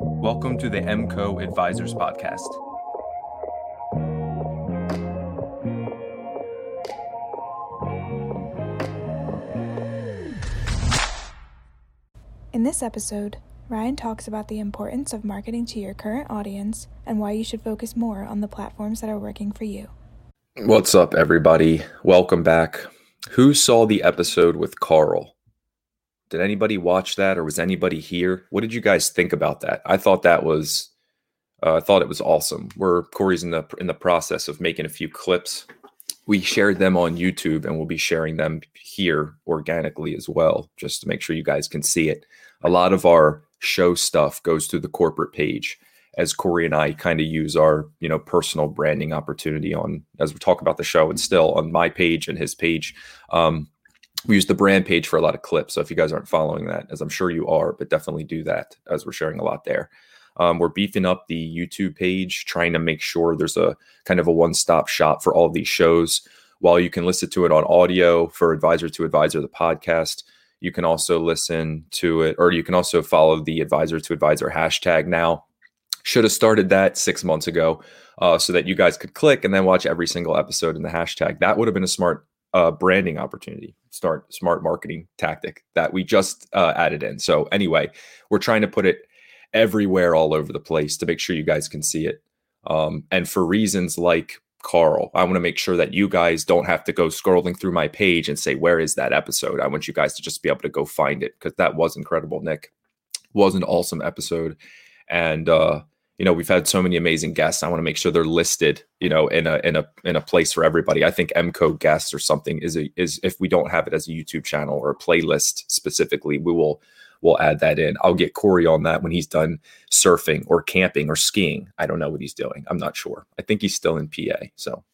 Welcome to the MCO Advisors Podcast. In this episode, Ryan talks about the importance of marketing to your current audience and why you should focus more on the platforms that are working for you. What's up, everybody? Welcome back. Who saw the episode with Carl? Did anybody watch that or was anybody here? What did you guys think about that? I thought that was uh, I thought it was awesome. We're Corey's in the in the process of making a few clips. We shared them on YouTube and we'll be sharing them here organically as well, just to make sure you guys can see it. A lot of our show stuff goes through the corporate page as Corey and I kind of use our, you know, personal branding opportunity on as we talk about the show and still on my page and his page. Um, we use the brand page for a lot of clips. So if you guys aren't following that, as I'm sure you are, but definitely do that as we're sharing a lot there. Um, we're beefing up the YouTube page, trying to make sure there's a kind of a one stop shop for all of these shows. While you can listen to it on audio for Advisor to Advisor, the podcast, you can also listen to it, or you can also follow the Advisor to Advisor hashtag now. Should have started that six months ago uh, so that you guys could click and then watch every single episode in the hashtag. That would have been a smart uh, branding opportunity, start smart marketing tactic that we just uh, added in. So anyway, we're trying to put it everywhere, all over the place to make sure you guys can see it. Um, and for reasons like Carl, I want to make sure that you guys don't have to go scrolling through my page and say, "Where is that episode?" I want you guys to just be able to go find it because that was incredible. Nick was an awesome episode, and uh, you know we've had so many amazing guests i want to make sure they're listed you know in a in a in a place for everybody i think mco guests or something is a is if we don't have it as a youtube channel or a playlist specifically we will we'll add that in i'll get corey on that when he's done surfing or camping or skiing i don't know what he's doing i'm not sure i think he's still in pa so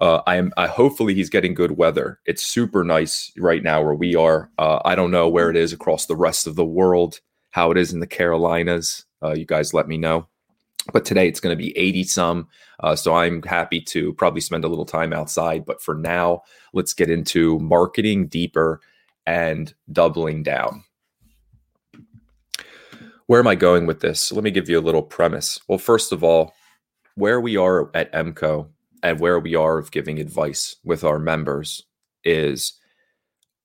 uh, I am. I hopefully he's getting good weather. It's super nice right now where we are. Uh, I don't know where it is across the rest of the world. How it is in the Carolinas. Uh, you guys let me know but today it's going to be 80 some. Uh, so I'm happy to probably spend a little time outside. But for now, let's get into marketing deeper and doubling down. Where am I going with this? Let me give you a little premise. Well, first of all, where we are at MCO and where we are of giving advice with our members is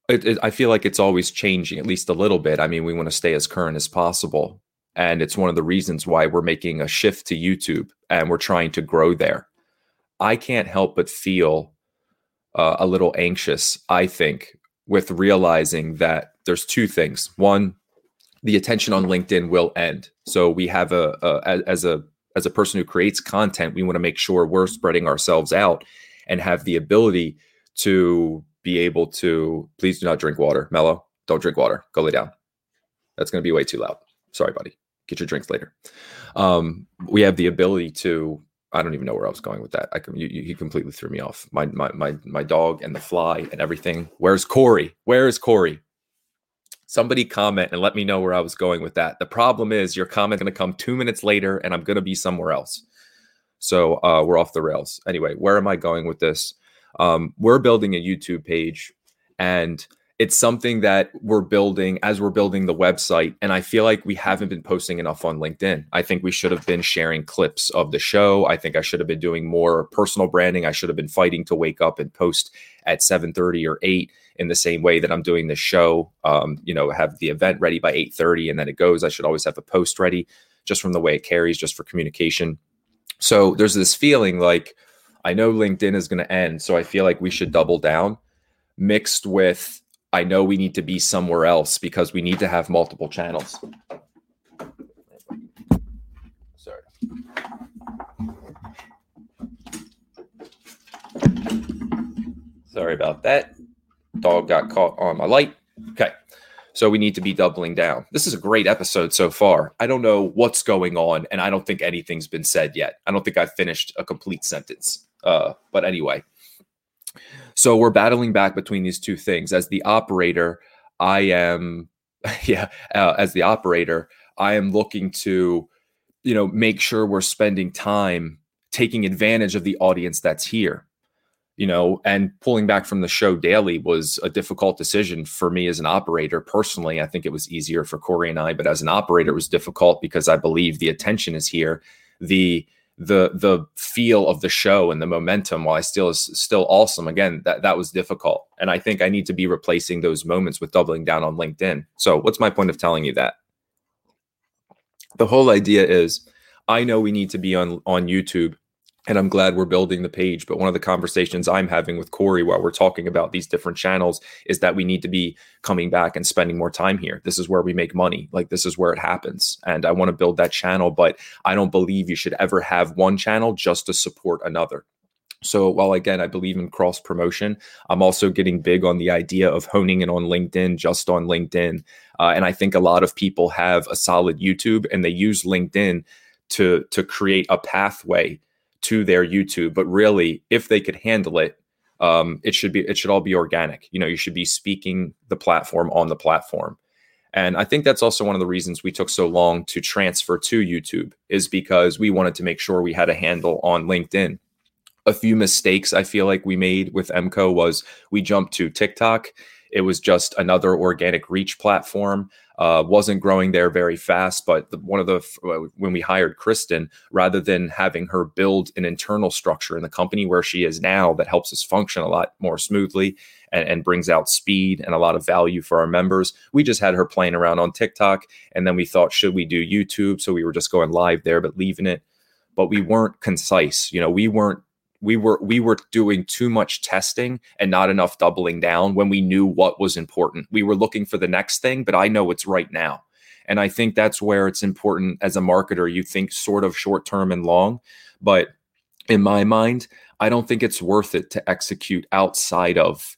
it, it, I feel like it's always changing, at least a little bit. I mean, we want to stay as current as possible and it's one of the reasons why we're making a shift to YouTube and we're trying to grow there. I can't help but feel uh, a little anxious, I think, with realizing that there's two things. One, the attention on LinkedIn will end. So we have a, a as a as a person who creates content, we want to make sure we're spreading ourselves out and have the ability to be able to please do not drink water. Mellow, don't drink water. Go lay down. That's going to be way too loud. Sorry, buddy. Get your drinks later. Um, we have the ability to. I don't even know where I was going with that. I can, you, you completely threw me off. My, my my my dog and the fly and everything. Where's Corey? Where is Corey? Somebody comment and let me know where I was going with that. The problem is your comment going to come two minutes later, and I'm going to be somewhere else. So uh, we're off the rails. Anyway, where am I going with this? Um, we're building a YouTube page, and it's something that we're building as we're building the website and i feel like we haven't been posting enough on linkedin. I think we should have been sharing clips of the show. I think i should have been doing more personal branding. I should have been fighting to wake up and post at 7.30 or 8 in the same way that i'm doing the show. Um, you know have the event ready by 8.30 and then it goes. I should always have a post ready just from the way it carries just for communication. So there's this feeling like i know linkedin is going to end so i feel like we should double down mixed with I know we need to be somewhere else because we need to have multiple channels. Sorry. Sorry about that. Dog got caught on my light. Okay. So we need to be doubling down. This is a great episode so far. I don't know what's going on, and I don't think anything's been said yet. I don't think I've finished a complete sentence. Uh, but anyway, so we're battling back between these two things. As the operator, I am, yeah, uh, as the operator, I am looking to, you know, make sure we're spending time taking advantage of the audience that's here. you know, and pulling back from the show daily was a difficult decision for me as an operator. Personally, I think it was easier for Corey and I, but as an operator, it was difficult because I believe the attention is here. The the the feel of the show and the momentum while I still is still awesome. Again, that that was difficult. And I think I need to be replacing those moments with doubling down on LinkedIn. So what's my point of telling you that? The whole idea is I know we need to be on on YouTube and I'm glad we're building the page. But one of the conversations I'm having with Corey while we're talking about these different channels is that we need to be coming back and spending more time here. This is where we make money. Like this is where it happens. And I want to build that channel, but I don't believe you should ever have one channel just to support another. So while again I believe in cross promotion, I'm also getting big on the idea of honing in on LinkedIn, just on LinkedIn. Uh, and I think a lot of people have a solid YouTube and they use LinkedIn to to create a pathway to their YouTube. But really, if they could handle it, um, it should be it should all be organic. You know, you should be speaking the platform on the platform. And I think that's also one of the reasons we took so long to transfer to YouTube is because we wanted to make sure we had a handle on LinkedIn. A few mistakes I feel like we made with MCO was we jumped to TikTok. It was just another organic reach platform uh, wasn't growing there very fast. But the, one of the uh, when we hired Kristen, rather than having her build an internal structure in the company where she is now that helps us function a lot more smoothly and, and brings out speed and a lot of value for our members, we just had her playing around on TikTok, and then we thought, should we do YouTube? So we were just going live there, but leaving it. But we weren't concise. You know, we weren't we were we were doing too much testing and not enough doubling down when we knew what was important. We were looking for the next thing, but I know what's right now. And I think that's where it's important as a marketer, you think sort of short term and long, but in my mind, I don't think it's worth it to execute outside of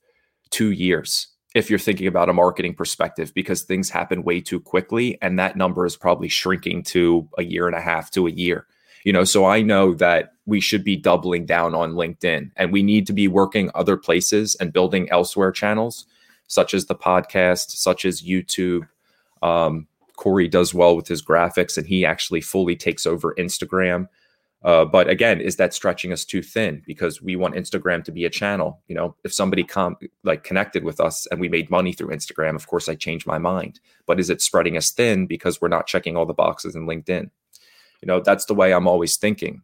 2 years if you're thinking about a marketing perspective because things happen way too quickly and that number is probably shrinking to a year and a half to a year you know so i know that we should be doubling down on linkedin and we need to be working other places and building elsewhere channels such as the podcast such as youtube. Um, corey does well with his graphics and he actually fully takes over instagram. Uh, but again is that stretching us too thin? Because we want instagram to be a channel. You know if somebody com- like connected with us and we made money through instagram of course i change my mind. But is it spreading us thin because we're not checking all the boxes in linkedin you know, that's the way I'm always thinking.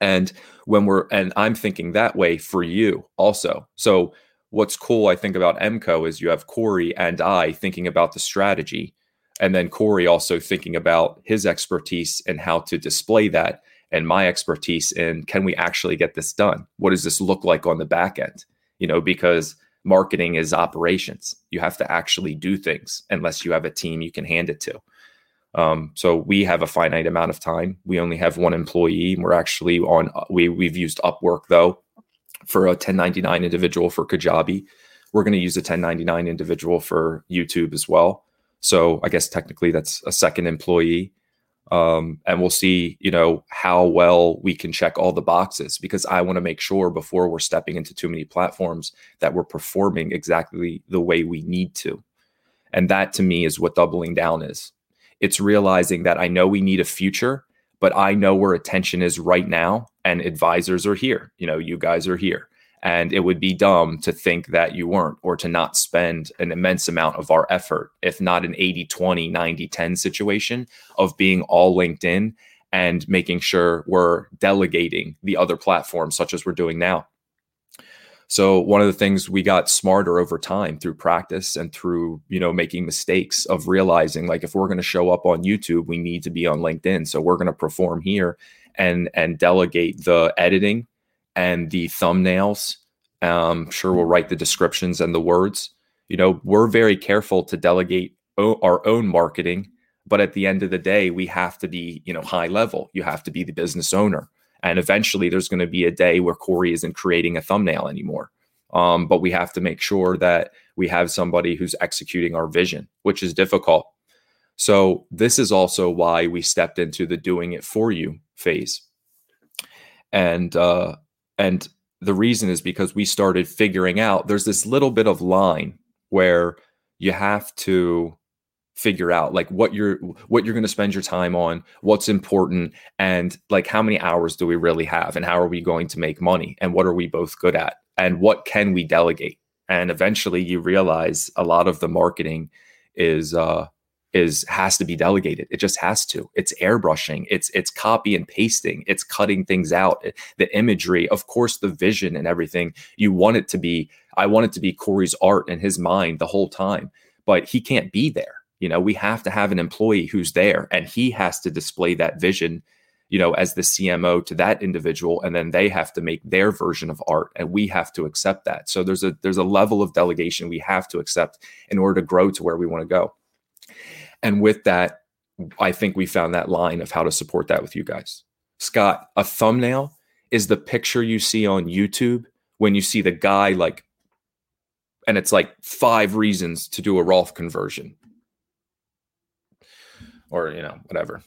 And when we're, and I'm thinking that way for you also. So, what's cool, I think, about MCO is you have Corey and I thinking about the strategy, and then Corey also thinking about his expertise and how to display that, and my expertise in can we actually get this done? What does this look like on the back end? You know, because marketing is operations. You have to actually do things unless you have a team you can hand it to. Um, so we have a finite amount of time. We only have one employee. We're actually on. We we've used Upwork though for a 1099 individual for Kajabi. We're going to use a 1099 individual for YouTube as well. So I guess technically that's a second employee. Um, and we'll see, you know, how well we can check all the boxes because I want to make sure before we're stepping into too many platforms that we're performing exactly the way we need to. And that to me is what doubling down is. It's realizing that I know we need a future, but I know where attention is right now and advisors are here. You know, you guys are here. And it would be dumb to think that you weren't or to not spend an immense amount of our effort, if not an 80 20, 90 10 situation of being all linked in and making sure we're delegating the other platforms, such as we're doing now. So one of the things we got smarter over time through practice and through, you know, making mistakes of realizing like if we're going to show up on YouTube, we need to be on LinkedIn. So we're going to perform here and and delegate the editing and the thumbnails. Um, sure we'll write the descriptions and the words. You know, we're very careful to delegate o- our own marketing, but at the end of the day, we have to be, you know, high level. You have to be the business owner. And eventually there's going to be a day where Corey isn't creating a thumbnail anymore. Um, but we have to make sure that we have somebody who's executing our vision, which is difficult. So this is also why we stepped into the doing it for you phase. And uh, and the reason is because we started figuring out there's this little bit of line where you have to figure out like what you're what you're going to spend your time on what's important and like how many hours do we really have and how are we going to make money and what are we both good at and what can we delegate? And eventually you realize a lot of the marketing is uh is has to be delegated. It just has to. It's airbrushing. It's it's copy and pasting. It's cutting things out. The imagery of course the vision and everything. You want it to be i want it to be corey's art and his mind the whole time but he can't be there you know we have to have an employee who's there and he has to display that vision you know, as the CMO to that individual, and then they have to make their version of art, and we have to accept that. So there's a there's a level of delegation we have to accept in order to grow to where we want to go. And with that, I think we found that line of how to support that with you guys. Scott, a thumbnail is the picture you see on YouTube when you see the guy like, and it's like five reasons to do a Roth conversion, or you know whatever.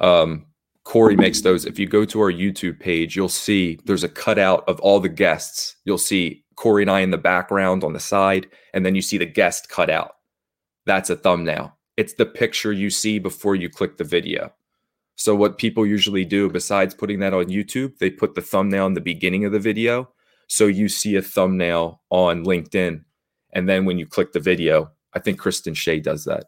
Um, Corey makes those. If you go to our YouTube page, you'll see there's a cutout of all the guests. You'll see Corey and I in the background on the side, and then you see the guest cut out. That's a thumbnail. It's the picture you see before you click the video. So, what people usually do, besides putting that on YouTube, they put the thumbnail in the beginning of the video. So, you see a thumbnail on LinkedIn. And then when you click the video, I think Kristen Shea does that.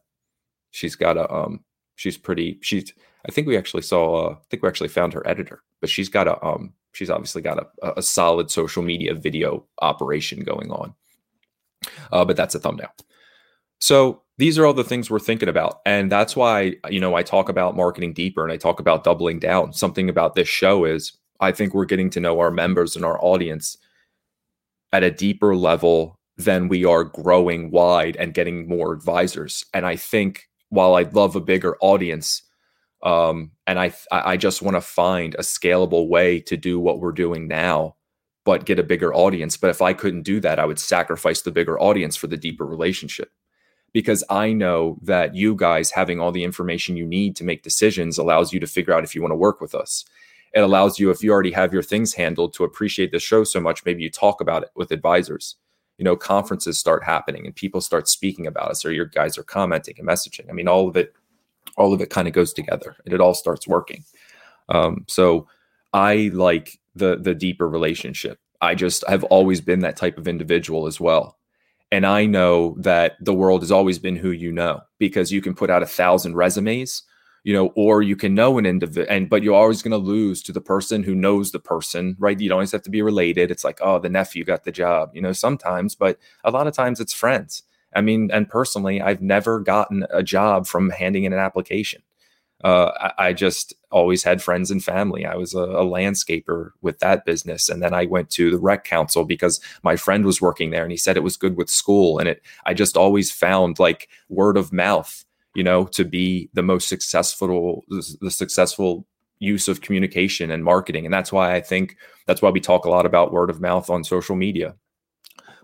She's got a, um, she's pretty, she's, I think we actually saw. Uh, I think we actually found her editor, but she's got a. Um, she's obviously got a, a solid social media video operation going on. Uh, but that's a thumbnail. So these are all the things we're thinking about, and that's why you know I talk about marketing deeper, and I talk about doubling down. Something about this show is I think we're getting to know our members and our audience at a deeper level than we are growing wide and getting more advisors. And I think while I love a bigger audience, um, and I I just want to find a scalable way to do what we're doing now, but get a bigger audience. But if I couldn't do that, I would sacrifice the bigger audience for the deeper relationship. Because I know that you guys having all the information you need to make decisions allows you to figure out if you want to work with us. It allows you, if you already have your things handled, to appreciate the show so much. Maybe you talk about it with advisors. You know, conferences start happening and people start speaking about us, or your guys are commenting and messaging. I mean, all of it all of it kind of goes together and it all starts working. Um, so I like the the deeper relationship. I just have always been that type of individual as well. And I know that the world has always been who you know because you can put out a thousand resumes, you know, or you can know an individual, and but you're always going to lose to the person who knows the person, right? You don't always have to be related. It's like, oh, the nephew got the job, you know, sometimes, but a lot of times it's friends. I mean, and personally, I've never gotten a job from handing in an application. Uh, I, I, just always had friends and family. I was a, a, landscaper with that business, and then I went to the rec council because my friend was working there, and he said it was good with school. And it, I just always found like word of mouth, you know, to be the most successful, the successful use of communication and marketing. And that's why I think that's why we talk a lot about word of mouth on social media.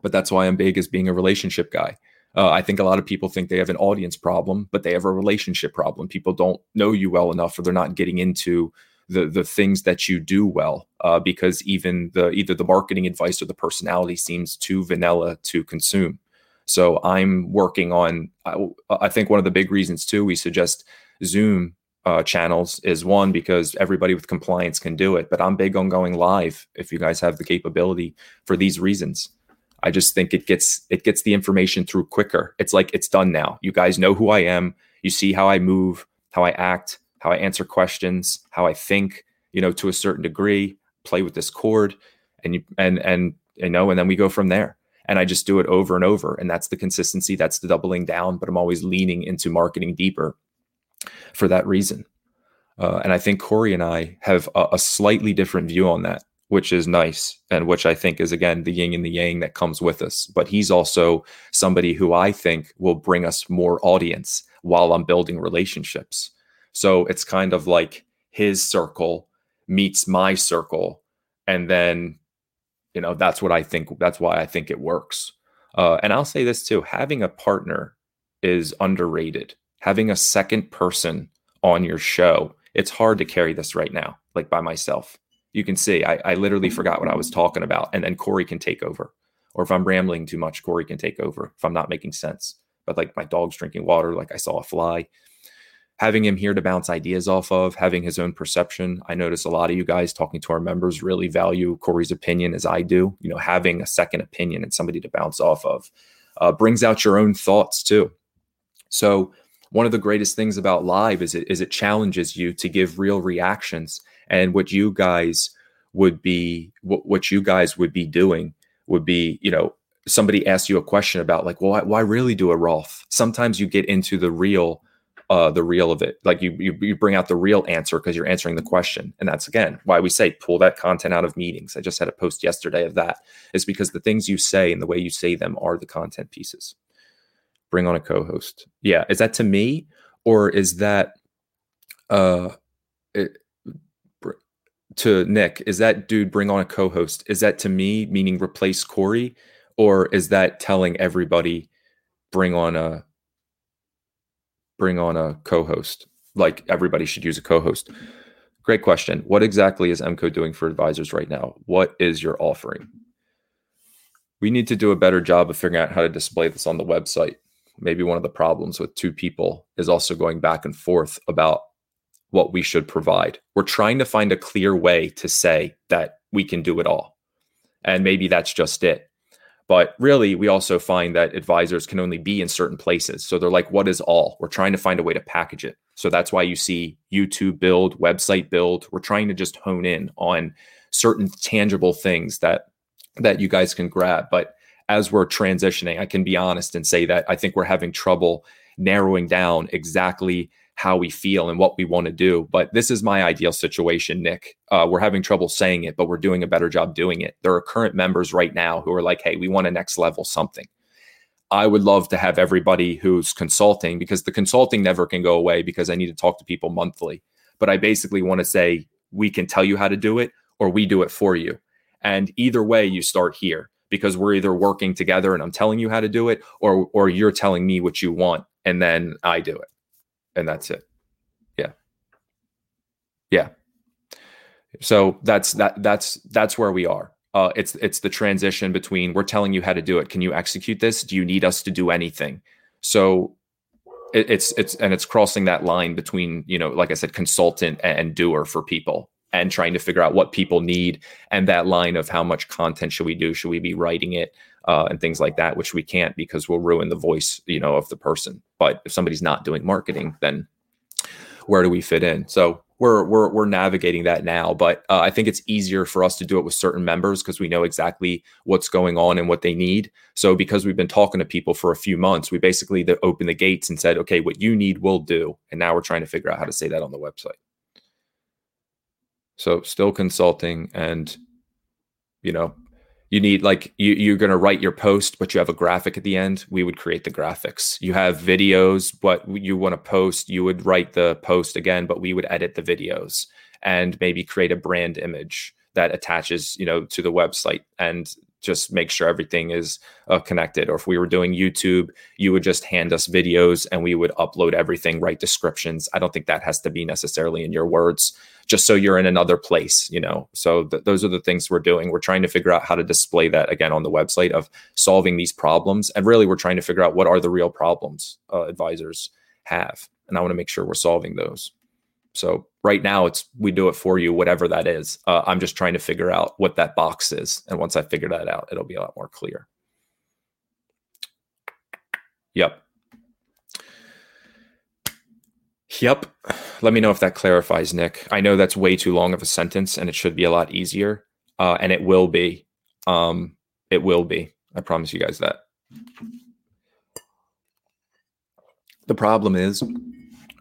But that's why I'm big as being a relationship guy. Uh, I think a lot of people think they have an audience problem, but they have a relationship problem. People don't know you well enough, or they're not getting into the the things that you do well, uh, because even the either the marketing advice or the personality seems too vanilla to consume. So I'm working on. I, I think one of the big reasons too we suggest Zoom uh, channels is one because everybody with compliance can do it. But I'm big on going live if you guys have the capability for these reasons. I just think it gets it gets the information through quicker. It's like it's done now. You guys know who I am. You see how I move, how I act, how I answer questions, how I think, you know, to a certain degree, play with this chord, and you and and you know, and then we go from there. And I just do it over and over. And that's the consistency, that's the doubling down, but I'm always leaning into marketing deeper for that reason. Uh, and I think Corey and I have a, a slightly different view on that which is nice and which I think is again the yin and the yang that comes with us. But he's also somebody who I think will bring us more audience while I'm building relationships. So it's kind of like his circle meets my circle, and then you know that's what I think. That's why I think it works. Uh, and I'll say this too: having a partner is underrated. Having a second person on your show, it's hard to carry this right now, like by myself you can see I, I literally forgot what I was talking about. And then Corey can take over. Or if I'm rambling too much, Corey can take over if I'm not making sense. But like my dog's drinking water, like I saw a fly. Having him here to bounce ideas off of, having his own perception. I notice a lot of you guys talking to our members really value Corey's opinion as I do. You know, having a second opinion and somebody to bounce off of uh, brings out your own thoughts too. So one of the greatest things about live is it is it challenges you to give real reactions and what you guys would be what, what you guys would be doing would be you know somebody asks you a question about like well why, why really do a Roth sometimes you get into the real uh, the real of it. Like you, you, you bring out the real answer because you're answering the question, and that's again why we say pull that content out of meetings. I just had a post yesterday of that. Is because the things you say and the way you say them are the content pieces. Bring on a co-host. Yeah, is that to me or is that uh it, to Nick? Is that dude bring on a co-host? Is that to me meaning replace Corey, or is that telling everybody bring on a bring on a co-host? Like everybody should use a co-host. Great question. What exactly is MCO doing for advisors right now? What is your offering? We need to do a better job of figuring out how to display this on the website. Maybe one of the problems with two people is also going back and forth about what we should provide. We're trying to find a clear way to say that we can do it all. And maybe that's just it. But really, we also find that advisors can only be in certain places. So they're like, what is all? We're trying to find a way to package it. So that's why you see YouTube build, website build. We're trying to just hone in on certain tangible things that that you guys can grab. But as we're transitioning, I can be honest and say that I think we're having trouble narrowing down exactly how we feel and what we want to do. But this is my ideal situation, Nick. Uh, we're having trouble saying it, but we're doing a better job doing it. There are current members right now who are like, hey, we want a next level something. I would love to have everybody who's consulting because the consulting never can go away because I need to talk to people monthly. But I basically want to say, we can tell you how to do it or we do it for you. And either way, you start here because we're either working together and I'm telling you how to do it or or you're telling me what you want and then I do it and that's it. Yeah. Yeah. So that's that that's that's where we are. Uh, it's it's the transition between we're telling you how to do it. Can you execute this? Do you need us to do anything? So it, it's it's and it's crossing that line between you know, like I said, consultant and doer for people, and trying to figure out what people need, and that line of how much content should we do? Should we be writing it? Uh, and things like that, which we can't because we'll ruin the voice, you know, of the person. But if somebody's not doing marketing, then where do we fit in? So we're we're we're navigating that now, but uh, I think it's easier for us to do it with certain members because we know exactly what's going on and what they need. So because we've been talking to people for a few months, we basically opened the gates and said, okay, what you need, we'll do. And now we're trying to figure out how to say that on the website. So still consulting and you know you need like you, you're going to write your post but you have a graphic at the end we would create the graphics you have videos but you want to post you would write the post again but we would edit the videos and maybe create a brand image that attaches you know to the website and just make sure everything is uh, connected. Or if we were doing YouTube, you would just hand us videos and we would upload everything, write descriptions. I don't think that has to be necessarily in your words, just so you're in another place, you know. So th- those are the things we're doing. We're trying to figure out how to display that again on the website of solving these problems. And really, we're trying to figure out what are the real problems uh, advisors have. And I want to make sure we're solving those. So right now, it's we do it for you, whatever that is. Uh, I'm just trying to figure out what that box is, and once I figure that out, it'll be a lot more clear. Yep. Yep. Let me know if that clarifies, Nick. I know that's way too long of a sentence, and it should be a lot easier, uh, and it will be. Um, it will be. I promise you guys that. The problem is,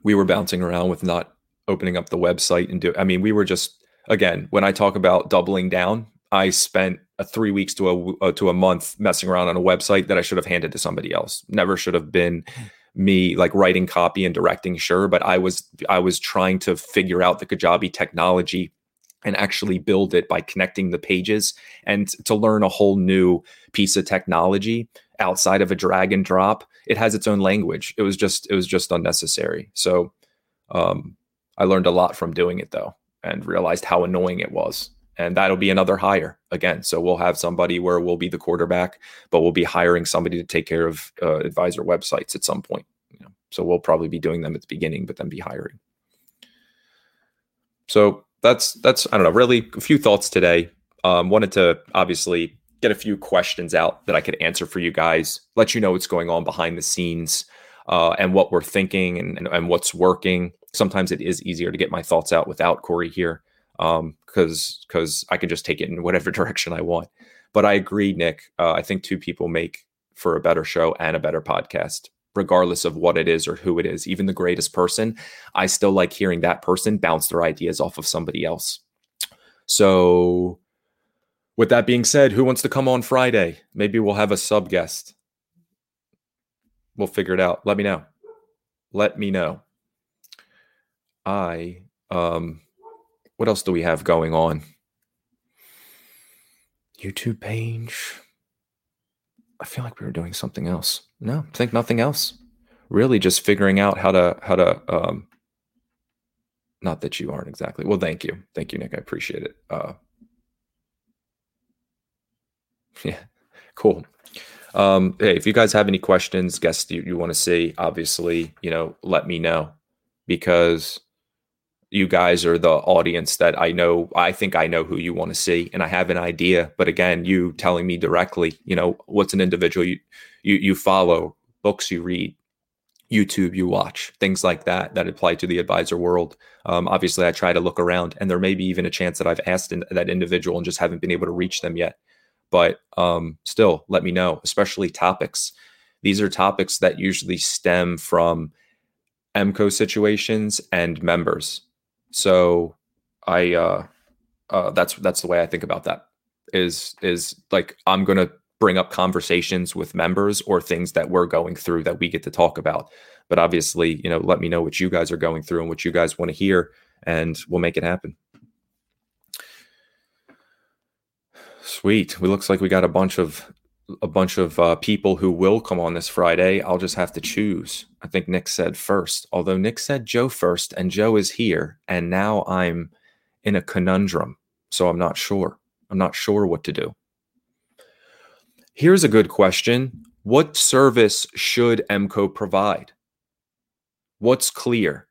we were bouncing around with not opening up the website and do I mean we were just again when I talk about doubling down I spent a 3 weeks to a uh, to a month messing around on a website that I should have handed to somebody else never should have been me like writing copy and directing sure but I was I was trying to figure out the Kajabi technology and actually build it by connecting the pages and to learn a whole new piece of technology outside of a drag and drop. It has its own language. It was just it was just unnecessary. So um I learned a lot from doing it though and realized how annoying it was. And that'll be another hire again. So we'll have somebody where we'll be the quarterback, but we'll be hiring somebody to take care of uh, advisor websites at some point. You know? So we'll probably be doing them at the beginning, but then be hiring. So that's that's I don't know, really a few thoughts today. Um, wanted to obviously get a few questions out that I could answer for you guys, let you know what's going on behind the scenes uh, and what we're thinking and, and, and, what's working. Sometimes it is easier to get my thoughts out without Corey here um, because because I can just take it in whatever direction I want. But I agree, Nick. Uh, I think two people make for a better show and a better podcast, regardless of what it is or who it is. Even the greatest person, I still like hearing that person bounce their ideas off of somebody else. So with that being said, who wants to come on Friday? Maybe we'll have a sub guest. We'll figure it out. Let me know. Let me know. I um what else do we have going on? YouTube page. I feel like we were doing something else. No, I think nothing else. Really just figuring out how to how to um not that you aren't exactly. Well, thank you. Thank you, Nick. I appreciate it. Uh Yeah, cool. Um, hey, if you guys have any questions, guests you, you want to see, obviously, you know, let me know because you guys are the audience that I know. I think I know who you want to see, and I have an idea. But again, you telling me directly, you know, what's an individual you you you follow, books you read, YouTube you watch, things like that that apply to the advisor world. Um, obviously, I try to look around, and there may be even a chance that I've asked in, that individual and just haven't been able to reach them yet but um, still let me know especially topics these are topics that usually stem from MCO situations and members so i uh, uh, that's that's the way i think about that is is like i'm gonna bring up conversations with members or things that we're going through that we get to talk about but obviously you know let me know what you guys are going through and what you guys want to hear and we'll make it happen Sweet. We looks like we got a bunch of a bunch of uh, people who will come on this Friday. I'll just have to choose. I think Nick said first, although Nick said Joe first, and Joe is here, and now I'm in a conundrum. So I'm not sure. I'm not sure what to do. Here's a good question: What service should MCO provide? What's clear?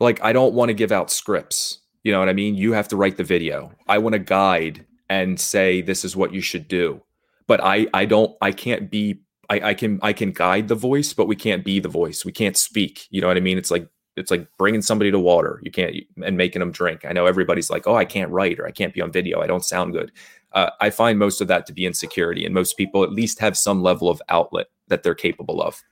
Like, I don't want to give out scripts. You know what I mean? You have to write the video. I want to guide and say this is what you should do. But I I don't I can't be I, I can I can guide the voice, but we can't be the voice. We can't speak. You know what I mean? It's like it's like bringing somebody to water. You can't and making them drink. I know everybody's like, oh, I can't write or I can't be on video. I don't sound good. Uh, I find most of that to be insecurity, and most people at least have some level of outlet that they're capable of.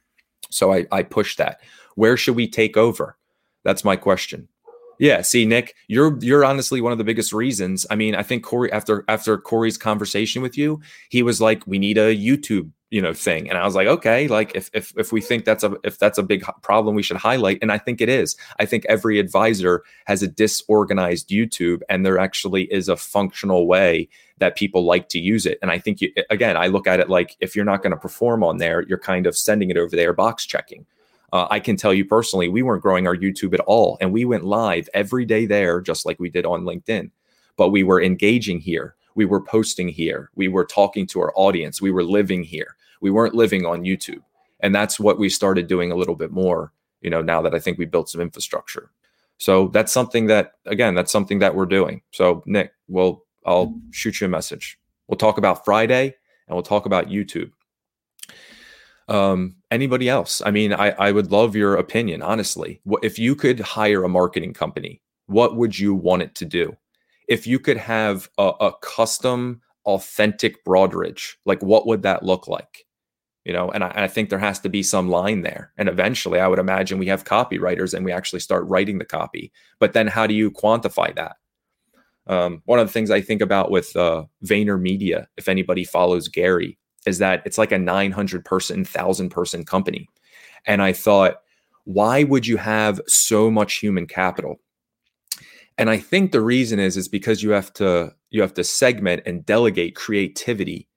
So I, I push that. Where should we take over? That's my question. Yeah, see, Nick, you're you're honestly one of the biggest reasons. I mean, I think Corey after after Corey's conversation with you, he was like, "We need a YouTube, you know, thing," and I was like, "Okay, like if if if we think that's a if that's a big problem, we should highlight." And I think it is. I think every advisor has a disorganized YouTube, and there actually is a functional way that people like to use it. And I think you, again, I look at it like if you're not going to perform on there, you're kind of sending it over there, box checking. Uh, I can tell you personally, we weren't growing our YouTube at all. And we went live every day there, just like we did on LinkedIn. But we were engaging here. We were posting here. We were talking to our audience. We were living here. We weren't living on YouTube. And that's what we started doing a little bit more, you know, now that I think we built some infrastructure. So that's something that, again, that's something that we're doing. So, Nick, well, I'll shoot you a message. We'll talk about Friday and we'll talk about YouTube. Um, anybody else? I mean, I, I would love your opinion, honestly. If you could hire a marketing company, what would you want it to do? If you could have a, a custom, authentic Broadridge, like what would that look like? You know, and I, I think there has to be some line there. And eventually, I would imagine we have copywriters and we actually start writing the copy. But then, how do you quantify that? Um, one of the things I think about with uh, VaynerMedia, if anybody follows Gary, is that it's like a 900 person, 1000 person company. And I thought, why would you have so much human capital? And I think the reason is is because you have to you have to segment and delegate creativity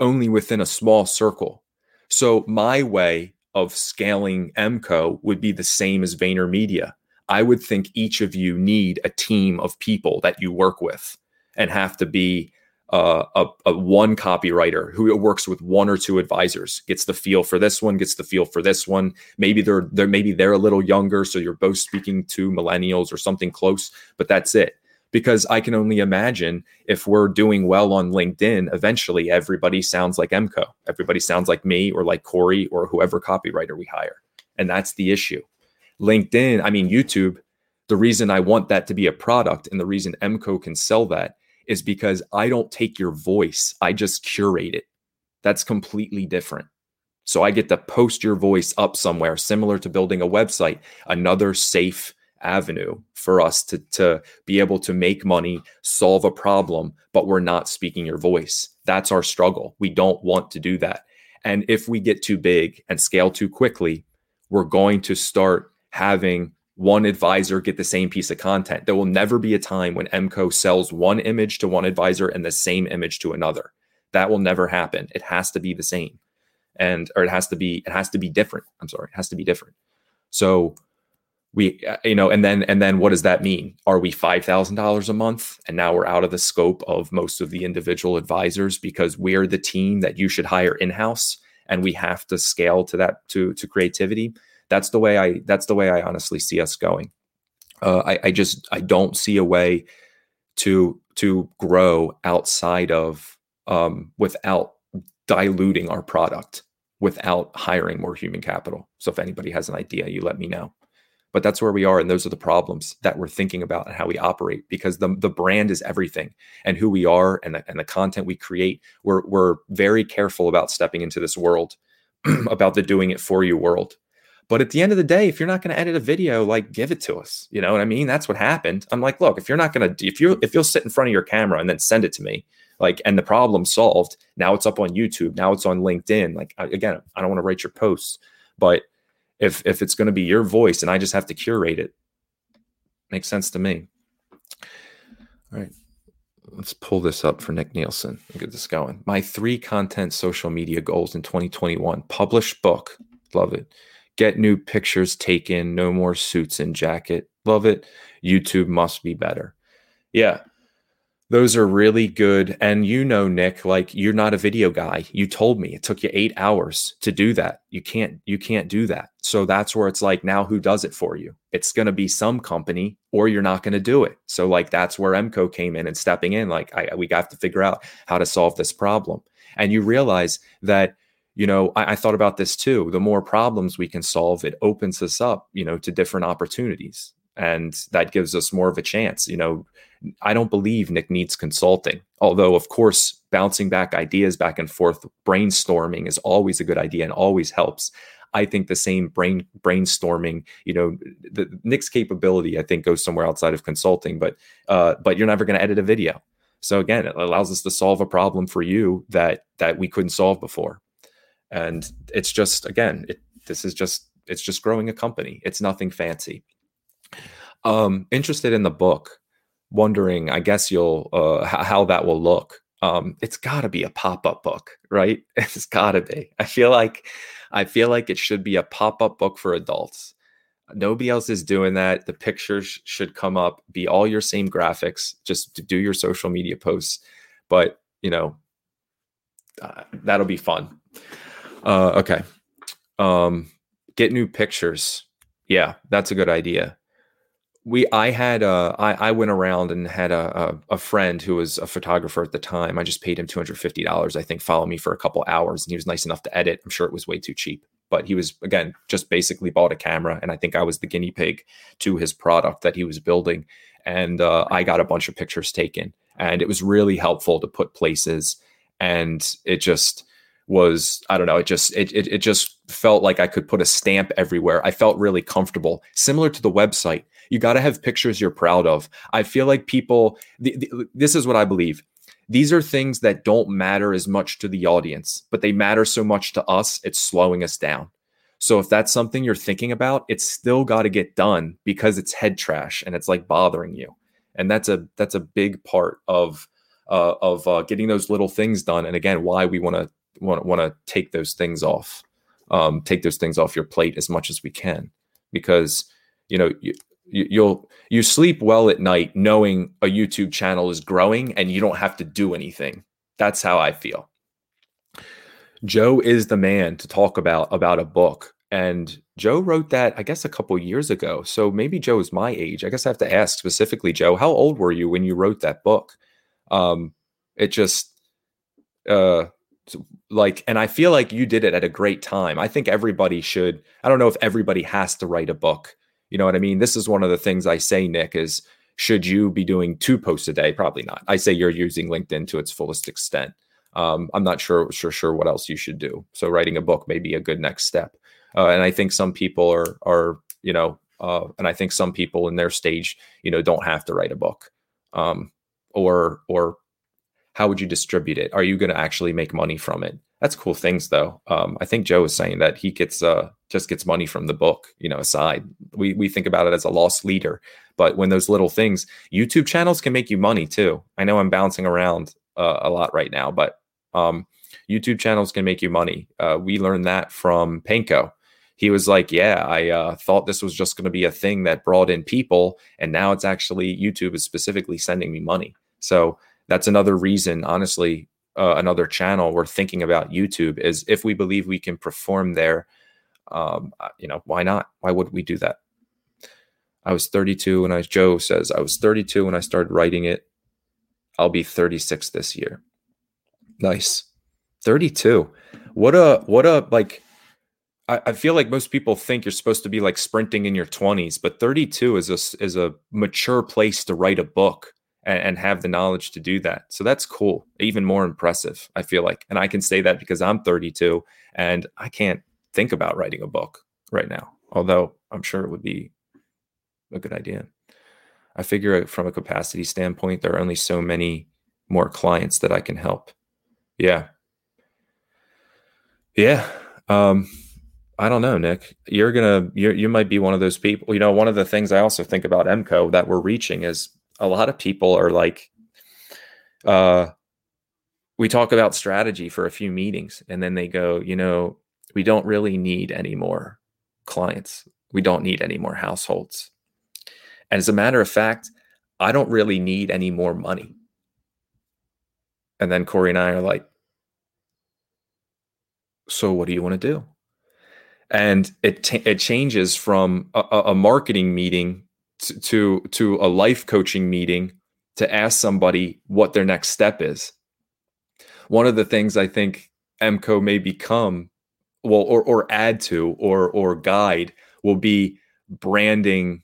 only within a small circle. So my way of scaling MCO would be the same as VaynerMedia. I would think each of you need a team of people that you work with and have to be uh, a, a, one copywriter who works with one or two advisors gets the feel for this one, gets the feel for this one. Maybe they're they're maybe they're a little younger, so you're both speaking to millennials or something close, but that's it. Because I can only imagine if we're doing well on LinkedIn, eventually everybody sounds like Emco. Everybody sounds like me or like Corey or whoever copywriter we hire. And that's the issue. LinkedIn, I mean, YouTube, the reason I want that to be a product and the reason Emco can sell that is because I don't take your voice, I just curate it. That's completely different. So I get to post your voice up somewhere, similar to building a website, another safe avenue for us to, to be able to make money, solve a problem, but we're not speaking your voice. That's our struggle. We don't want to do that. And if we get too big and scale too quickly, we're going to start having one advisor get the same piece of content. There will never be a time when MCO sells one image to one advisor and the same image to another. That will never happen. It has to be the same. And or it has to be it has to be different. I'm sorry, it has to be different. So we uh, you know and then and then what does that mean are we $5000 a month and now we're out of the scope of most of the individual advisors because we're the team that you should hire in-house and we have to scale to that to to creativity that's the way I that's the way I honestly see us going. Uh, I, I just I don't see a way to to grow outside of um, without diluting our product without hiring more human capital. So if anybody has an idea, you let me know. But that's where we are, and those are the problems that we're thinking about and how we operate. Because the the brand is everything, and who we are, and the, and the content we create. We're we're very careful about stepping into this world, about the doing it for you world. But at the end of the day, if you're not going to edit a video, like give it to us. You know what I mean? That's what happened. I'm like, look, if you're not going to, if you if you'll sit in front of your camera and then send it to me, like, and the problem solved. Now it's up on YouTube. Now it's on LinkedIn. Like again, I don't want to write your posts, but if if it's going to be your voice and I just have to curate it, makes sense to me. All right. Let's pull this up for Nick Nielsen and get this going. My three content social media goals in 2021 publish book. Love it get new pictures taken, no more suits and jacket. Love it. YouTube must be better. Yeah. Those are really good. And you know, Nick, like you're not a video guy. You told me it took you eight hours to do that. You can't, you can't do that. So that's where it's like, now who does it for you? It's going to be some company or you're not going to do it. So like, that's where MCO came in and stepping in. Like I, we got to figure out how to solve this problem. And you realize that you know, I, I, thought about this too. The more problems we can solve, it opens us up, you know, to different opportunities. And that gives us more of a chance. You know, I don't believe Nick needs consulting. Although, of course, bouncing back ideas back and forth, brainstorming is always a good idea and always helps. I think the same brain brainstorming, you know, the Nick's capability, I think, goes somewhere outside of consulting, but uh, but you're never going to edit a video. So again, it allows us to solve a problem for you that that we couldn't solve before and it's just again it, this is just it's just growing a company. It's nothing fancy. Um interested in the book wondering i guess you'll uh how that will look. Um it's got to be a pop-up book right? It's got to be. I feel like i feel like it should be a pop-up book for adults. Nobody else is doing that. The pictures should come up be all your same graphics just do your social media posts. But you know uh, that'll be fun uh, okay. Um, get new pictures. Yeah, that's a good idea. We, I had, uh, I, I went around and had a, a, a friend who was a photographer at the time. I just paid him two hundred fifty dollars. I think follow me for a couple hours, and he was nice enough to edit. I'm sure it was way too cheap, but he was again just basically bought a camera, and I think I was the guinea pig to his product that he was building, and uh, I got a bunch of pictures taken, and it was really helpful to put places, and it just was I don't know. It just it, it it just felt like I could put a stamp everywhere. I felt really comfortable. Similar to the website, you got to have pictures you're proud of. I feel like people. The, the, this is what I believe. These are things that don't matter as much to the audience, but they matter so much to us. It's slowing us down. So if that's something you're thinking about, it's still got to get done because it's head trash and it's like bothering you. And that's a that's a big part of uh, of uh, getting those little things done. And again, why we want to want want to take those things off, um, take those things off your plate as much as we can, because you know you, you, you'll you sleep well at night knowing a YouTube channel is growing and you don't have to do anything. That's how I feel. Joe is the man to talk about about a book. And Joe wrote that, I guess, a couple years ago. So maybe Joe is my age. I guess I have to ask specifically, Joe, how old were you when you wrote that book? Um, it just, uh, like, and I feel like you did it at a great time. I think everybody should. I don't know if everybody has to write a book. You know what I mean? This is one of the things I say, Nick, is should you be doing two posts a day? Probably not. I say you're using LinkedIn to its fullest extent. Um, I'm not sure, sure, sure what else you should do. So writing a book may be a good next step. Uh, and I think some people are, are, you know, uh, and I think some people in their stage, you know, don't have to write a book. Um, or, or how would you distribute it? Are you going to actually make money from it? That's cool things though. Um, I think Joe is saying that he gets, uh, just gets money from the book, you know, aside. We, we think about it as a loss leader, but when those little things, YouTube channels can make you money too. I know I'm bouncing around uh, a lot right now, but um, YouTube channels can make you money. Uh, we learned that from Panko. He was like, "Yeah, I uh, thought this was just going to be a thing that brought in people, and now it's actually YouTube is specifically sending me money." So that's another reason, honestly, uh, another channel we're thinking about YouTube is if we believe we can perform there, um, uh, you know, why not? Why would we do that? I was 32 when I Joe says I was 32 when I started writing it. I'll be 36 this year. Nice. 32. What a what a like I, I feel like most people think you're supposed to be like sprinting in your 20s, but 32 is a is a mature place to write a book and, and have the knowledge to do that. So that's cool. Even more impressive, I feel like. And I can say that because I'm 32 and I can't think about writing a book right now. Although I'm sure it would be a good idea. I figure from a capacity standpoint, there are only so many more clients that I can help. Yeah. Yeah. Um, I don't know, Nick. You're gonna you you might be one of those people. You know, one of the things I also think about MCO that we're reaching is a lot of people are like, uh, we talk about strategy for a few meetings, and then they go, you know, we don't really need any more clients. We don't need any more households. And as a matter of fact, I don't really need any more money. And then Corey and I are like, so what do you want to do? And it t- it changes from a, a marketing meeting to, to a life coaching meeting to ask somebody what their next step is. One of the things I think MCO may become, well, or or add to or or guide will be branding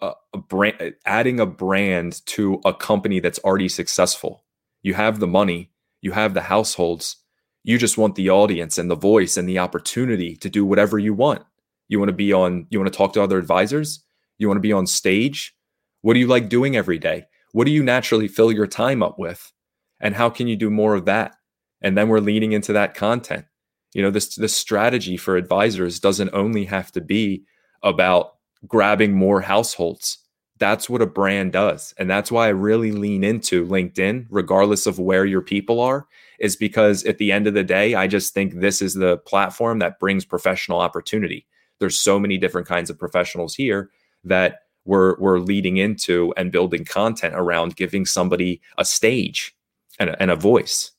a, a brand adding a brand to a company that's already successful you have the money, you have the households. You just want the audience and the voice and the opportunity to do whatever you want. You want to be on, you want to talk to other advisors? You want to be on stage? What do you like doing every day? What do you naturally fill your time up with? And how can you do more of that? And then we're leaning into that content. You know, this this strategy for advisors doesn't only have to be about grabbing more households that's what a brand does. And that's why I really lean into LinkedIn, regardless of where your people are, is because at the end of the day, I just think this is the platform that brings professional opportunity. There's so many different kinds of professionals here that we're, we're leading into and building content around giving somebody a stage and a, and a voice.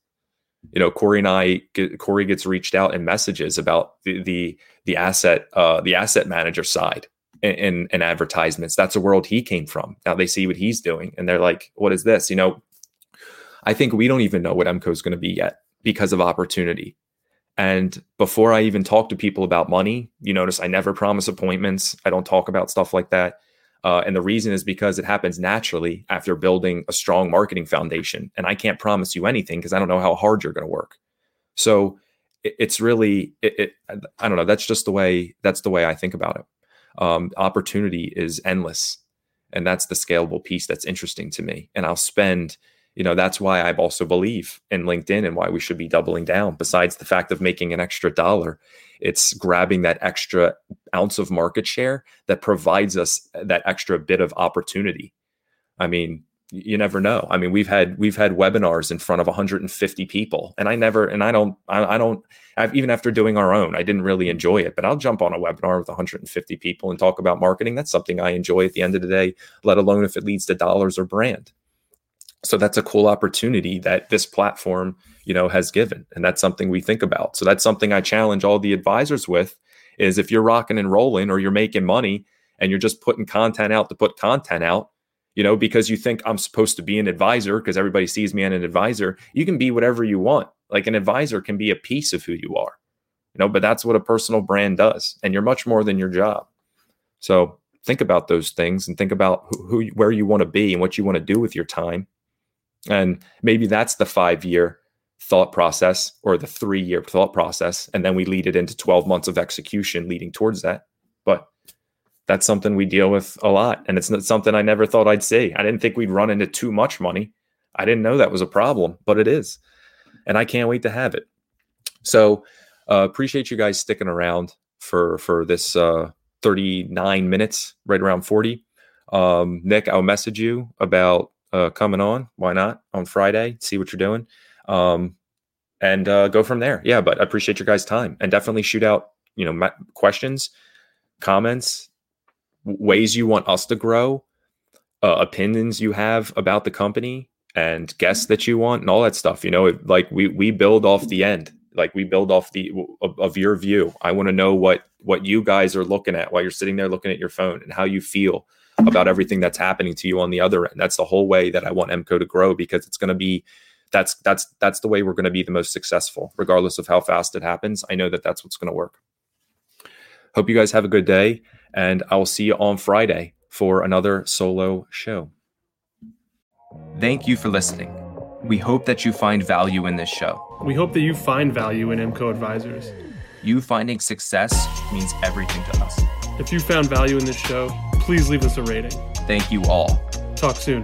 You know, Corey and I, Corey gets reached out in messages about the the, the asset uh, the asset manager side in, in advertisements. That's a world he came from. Now they see what he's doing and they're like, what is this? You know, I think we don't even know what MCO is going to be yet because of opportunity. And before I even talk to people about money, you notice I never promise appointments. I don't talk about stuff like that. Uh, and the reason is because it happens naturally after building a strong marketing foundation. And I can't promise you anything because I don't know how hard you're going to work. So it, it's really, it, it, I don't know. That's just the way, that's the way I think about it um, opportunity is endless and that's the scalable piece that's interesting to me and i'll spend you know that's why i also believe in linkedin and why we should be doubling down besides the fact of making an extra dollar it's grabbing that extra ounce of market share that provides us that extra bit of opportunity i mean you never know. I mean, we've had we've had webinars in front of 150 people, and I never and I don't I, I don't I've, even after doing our own, I didn't really enjoy it. But I'll jump on a webinar with 150 people and talk about marketing. That's something I enjoy at the end of the day. Let alone if it leads to dollars or brand. So that's a cool opportunity that this platform you know has given, and that's something we think about. So that's something I challenge all the advisors with: is if you're rocking and rolling or you're making money and you're just putting content out to put content out you know, because you think I'm supposed to be an advisor because everybody sees me as an advisor. You can be whatever you want. Like an advisor can be a piece of who you are, you know, but that's what a personal brand does. And you're much more than your job. So think about those things and think about who, who where you want to be and what you want to do with your time. And maybe that's the five year thought process or the three year thought process. And then we lead it into 12 months of execution leading towards that. But that's something we deal with a lot. And it's not something I never thought I'd see. I didn't think we'd run into too much money. I didn't know that was a problem, but it is. And I can't wait to have it. So uh, appreciate you guys sticking around for for this uh, 39 minutes, right around 40. Um, Nick, I'll message you about uh, coming on. Why not on Friday? See what you're doing. Um, and uh, go from there. Yeah, but I appreciate your guys' time and definitely shoot out, you know, questions, comments, ways you want us to grow, uh, opinions you have about the company, and guests that you want, and all that stuff. You know, it, like we we build off the end, like we build off the of, of your view. I want to know what what you guys are looking at while you're sitting there looking at your phone, and how you feel about everything that's happening to you on the other end. That's the whole way that I want MCO to grow because it's going to be that's that's that's the way we're going to be the most successful regardless of how fast it happens i know that that's what's going to work hope you guys have a good day and I will see you on Friday for another solo show. Thank you for listening. We hope that you find value in this show. We hope that you find value in MCO Advisors. You finding success means everything to us. If you found value in this show, please leave us a rating. Thank you all. Talk soon.